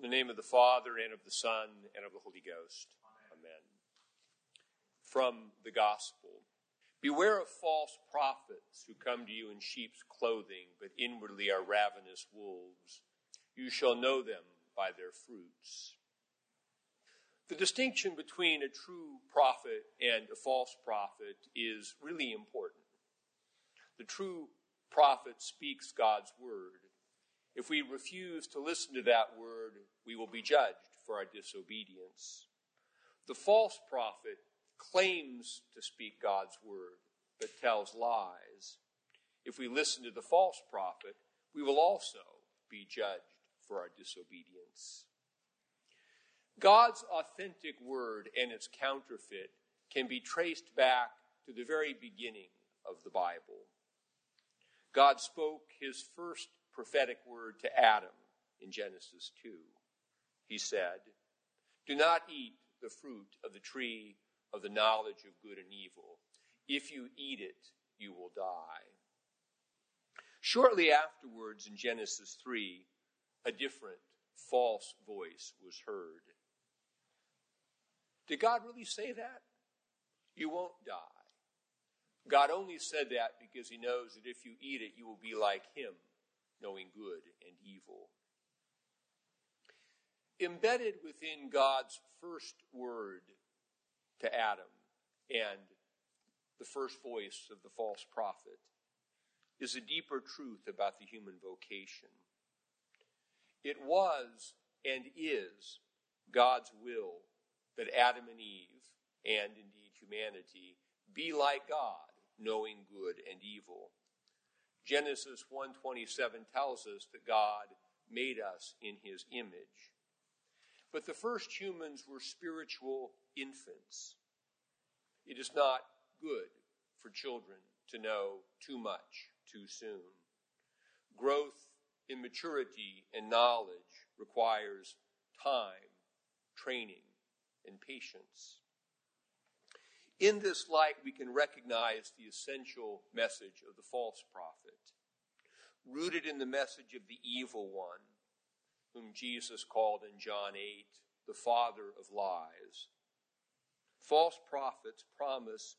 In the name of the Father, and of the Son, and of the Holy Ghost. Amen. From the Gospel Beware of false prophets who come to you in sheep's clothing, but inwardly are ravenous wolves. You shall know them by their fruits. The distinction between a true prophet and a false prophet is really important. The true prophet speaks God's word. If we refuse to listen to that word, we will be judged for our disobedience. The false prophet claims to speak God's word, but tells lies. If we listen to the false prophet, we will also be judged for our disobedience. God's authentic word and its counterfeit can be traced back to the very beginning of the Bible. God spoke his first prophetic word to Adam in Genesis 2. He said, Do not eat the fruit of the tree of the knowledge of good and evil. If you eat it, you will die. Shortly afterwards, in Genesis 3, a different false voice was heard. Did God really say that? You won't die. God only said that because he knows that if you eat it, you will be like him, knowing good and evil. Embedded within God's first word to Adam and the first voice of the false prophet is a deeper truth about the human vocation. It was and is God's will that Adam and Eve, and indeed humanity, be like God, knowing good and evil. Genesis 1:27 tells us that God made us in his image. But the first humans were spiritual infants. It is not good for children to know too much too soon. Growth in maturity and knowledge requires time, training, and patience. In this light, we can recognize the essential message of the false prophet, rooted in the message of the evil one, whom Jesus called in John 8 the father of lies. False prophets promise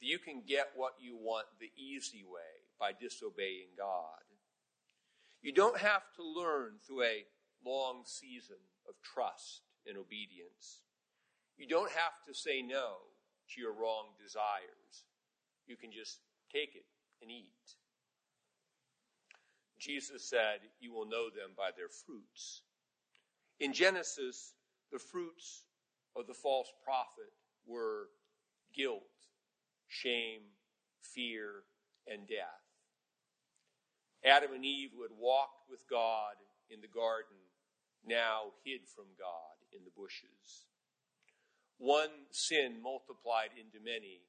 that you can get what you want the easy way by disobeying God. You don't have to learn through a long season of trust and obedience. You don't have to say no to your wrong desires. You can just take it and eat. Jesus said, You will know them by their fruits. In Genesis, the fruits of the false prophet were guilt, shame, fear, and death. Adam and Eve, who had walked with God in the garden, now hid from God in the bushes. One sin multiplied into many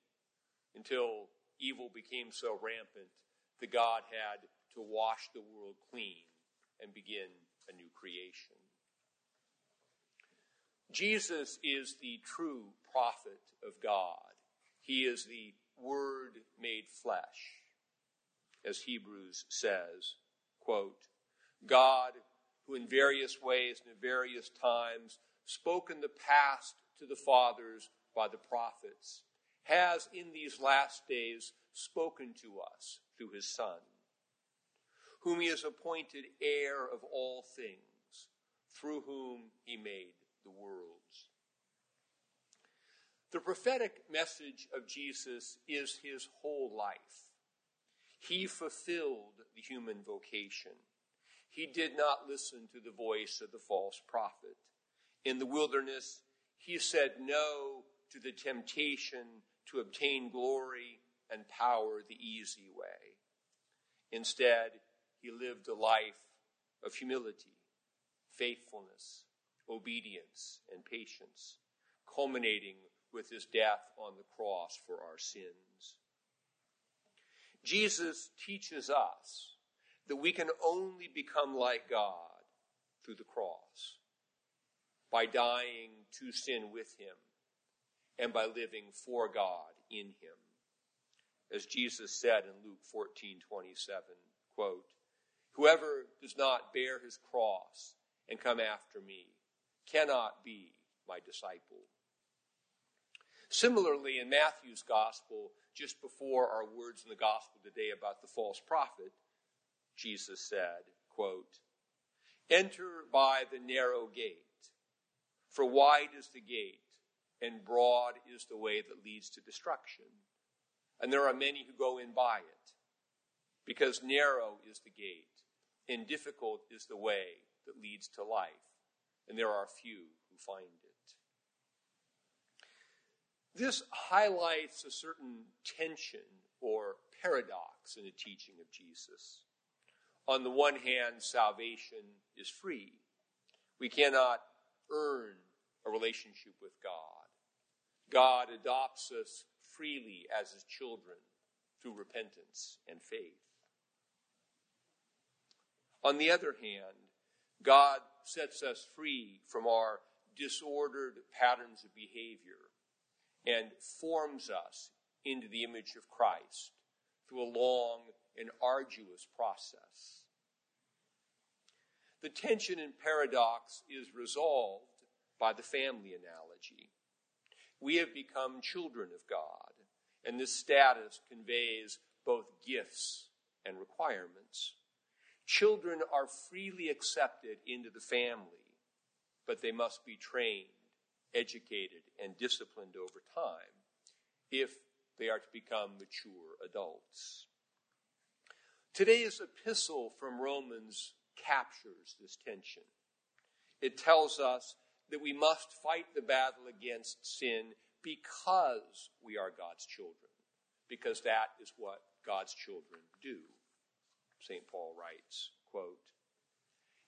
until evil became so rampant that God had to wash the world clean and begin a new creation. Jesus is the true prophet of God. He is the Word made flesh, as Hebrews says, quote, God, who in various ways and in various times spoke in the past to the fathers by the prophets, has in these last days spoken to us through his Son, whom he has appointed heir of all things, through whom he made the worlds. The prophetic message of Jesus is his whole life. He fulfilled the human vocation. He did not listen to the voice of the false prophet. In the wilderness, he said no to the temptation to obtain glory and power the easy way. Instead, he lived a life of humility, faithfulness, obedience, and patience, culminating with his death on the cross for our sins. Jesus teaches us that we can only become like God through the cross, by dying to sin with him, and by living for God in him. As Jesus said in Luke 14 27, quote, Whoever does not bear his cross and come after me cannot be my disciple. Similarly, in Matthew's gospel, just before our words in the gospel today about the false prophet, Jesus said, quote, Enter by the narrow gate, for wide is the gate, and broad is the way that leads to destruction. And there are many who go in by it, because narrow is the gate, and difficult is the way that leads to life, and there are few who find it. This highlights a certain tension or paradox in the teaching of Jesus. On the one hand, salvation is free. We cannot earn a relationship with God. God adopts us freely as his children through repentance and faith. On the other hand, God sets us free from our disordered patterns of behavior and forms us into the image of Christ through a long and arduous process. The tension and paradox is resolved by the family analogy. We have become children of God, and this status conveys both gifts and requirements. Children are freely accepted into the family, but they must be trained, educated, and disciplined over time if they are to become mature adults. Today's epistle from Romans captures this tension. It tells us that we must fight the battle against sin because we are God's children, because that is what God's children do. St. Paul writes, quote,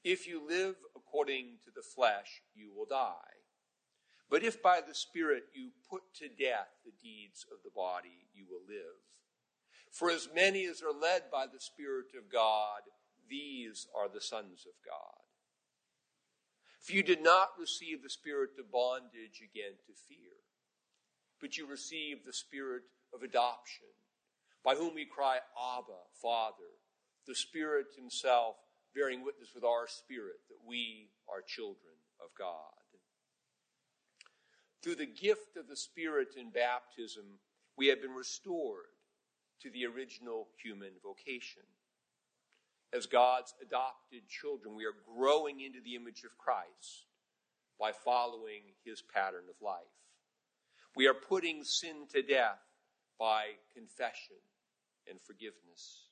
If you live according to the flesh, you will die. But if by the Spirit you put to death the deeds of the body, you will live. For as many as are led by the Spirit of God, these are the sons of God. For you did not receive the spirit of bondage again to fear, but you received the spirit of adoption, by whom we cry, Abba, Father, the Spirit Himself bearing witness with our spirit that we are children of God. Through the gift of the Spirit in baptism, we have been restored to the original human vocation as God's adopted children, we are growing into the image of Christ by following his pattern of life. We are putting sin to death by confession and forgiveness.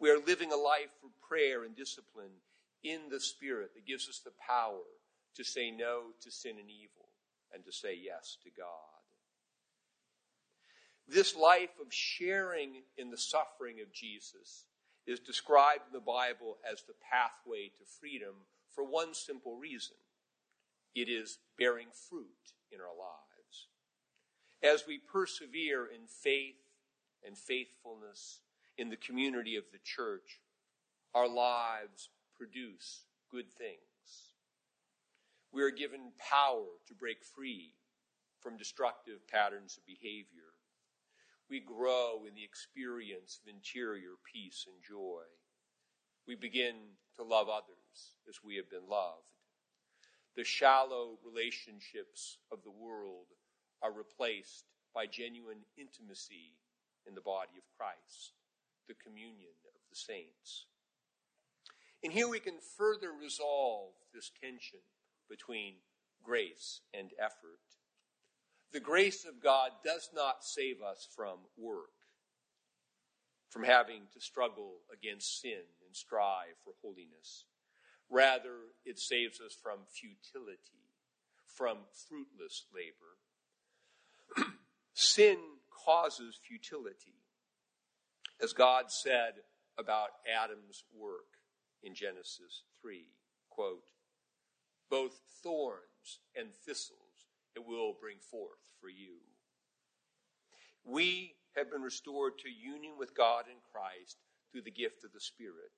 We are living a life of prayer and discipline in the Spirit that gives us the power to say no to sin and evil and to say yes to God. This life of sharing in the suffering of Jesus is described in the Bible as the pathway to freedom for one simple reason it is bearing fruit in our lives. As we persevere in faith and faithfulness in the community of the church, our lives produce good things. We are given power to break free from destructive patterns of behavior we grow in the experience of interior peace and joy. We begin to love others as we have been loved. The shallow relationships of the world are replaced by genuine intimacy in the body of Christ, the communion of the saints. And here we can further resolve this tension between grace and effort. The grace of God does not save us from work, from having to struggle against sin and strive for holiness. Rather, it saves us from futility, from fruitless labor. sin causes futility. As God said about Adam's work in Genesis 3, quote, both thorns and thistles it will bring forth for you. We have been restored to union with God in Christ through the gift of the Spirit.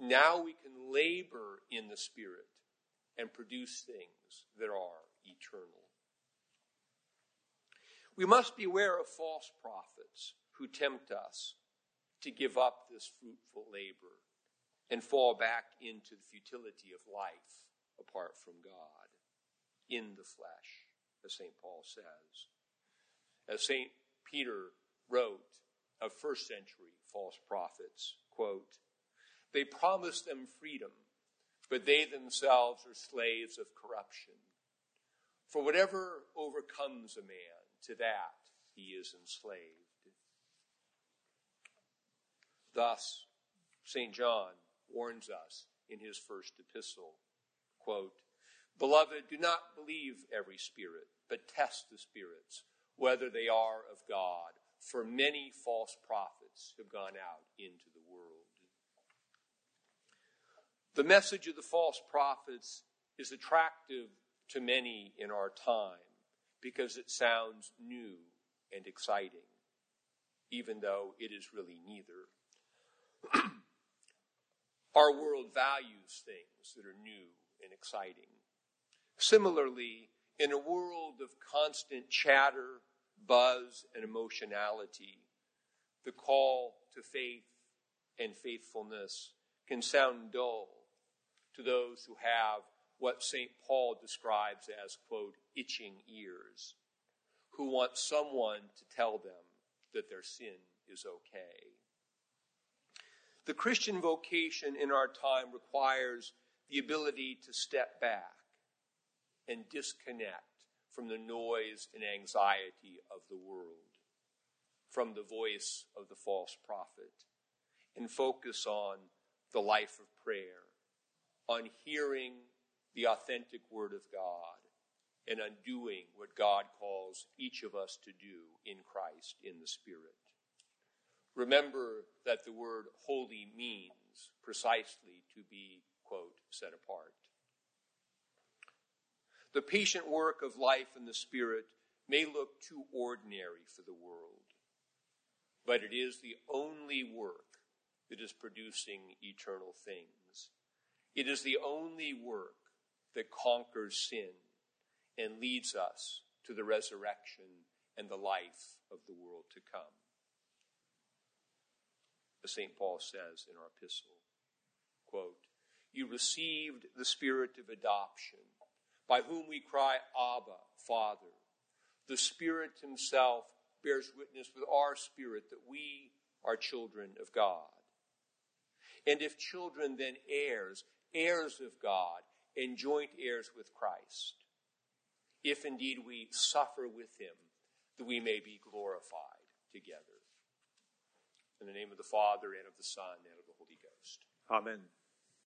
Now we can labor in the Spirit and produce things that are eternal. We must beware of false prophets who tempt us to give up this fruitful labor and fall back into the futility of life apart from God in the flesh, as St. Paul says. As St. Peter wrote of first century false prophets, quote, they promise them freedom, but they themselves are slaves of corruption. For whatever overcomes a man, to that he is enslaved. Thus, St. John warns us in his first epistle, quote, Beloved, do not believe every spirit, but test the spirits, whether they are of God, for many false prophets have gone out into the world. The message of the false prophets is attractive to many in our time because it sounds new and exciting, even though it is really neither. Our world values things that are new and exciting. Similarly, in a world of constant chatter, buzz, and emotionality, the call to faith and faithfulness can sound dull to those who have what St. Paul describes as, quote, itching ears, who want someone to tell them that their sin is okay. The Christian vocation in our time requires the ability to step back and disconnect from the noise and anxiety of the world, from the voice of the false prophet, and focus on the life of prayer, on hearing the authentic Word of God, and on doing what God calls each of us to do in Christ in the Spirit. Remember that the word holy means precisely to be, quote, set apart. The patient work of life in the Spirit may look too ordinary for the world, but it is the only work that is producing eternal things. It is the only work that conquers sin and leads us to the resurrection and the life of the world to come as St. Paul says in our epistle. Quote, You received the spirit of adoption, by whom we cry, Abba, Father. The Spirit Himself bears witness with our spirit that we are children of God. And if children, then heirs, heirs of God, and joint heirs with Christ. If indeed we suffer with Him, that we may be glorified together. In the name of the Father, and of the Son, and of the Holy Ghost. Amen.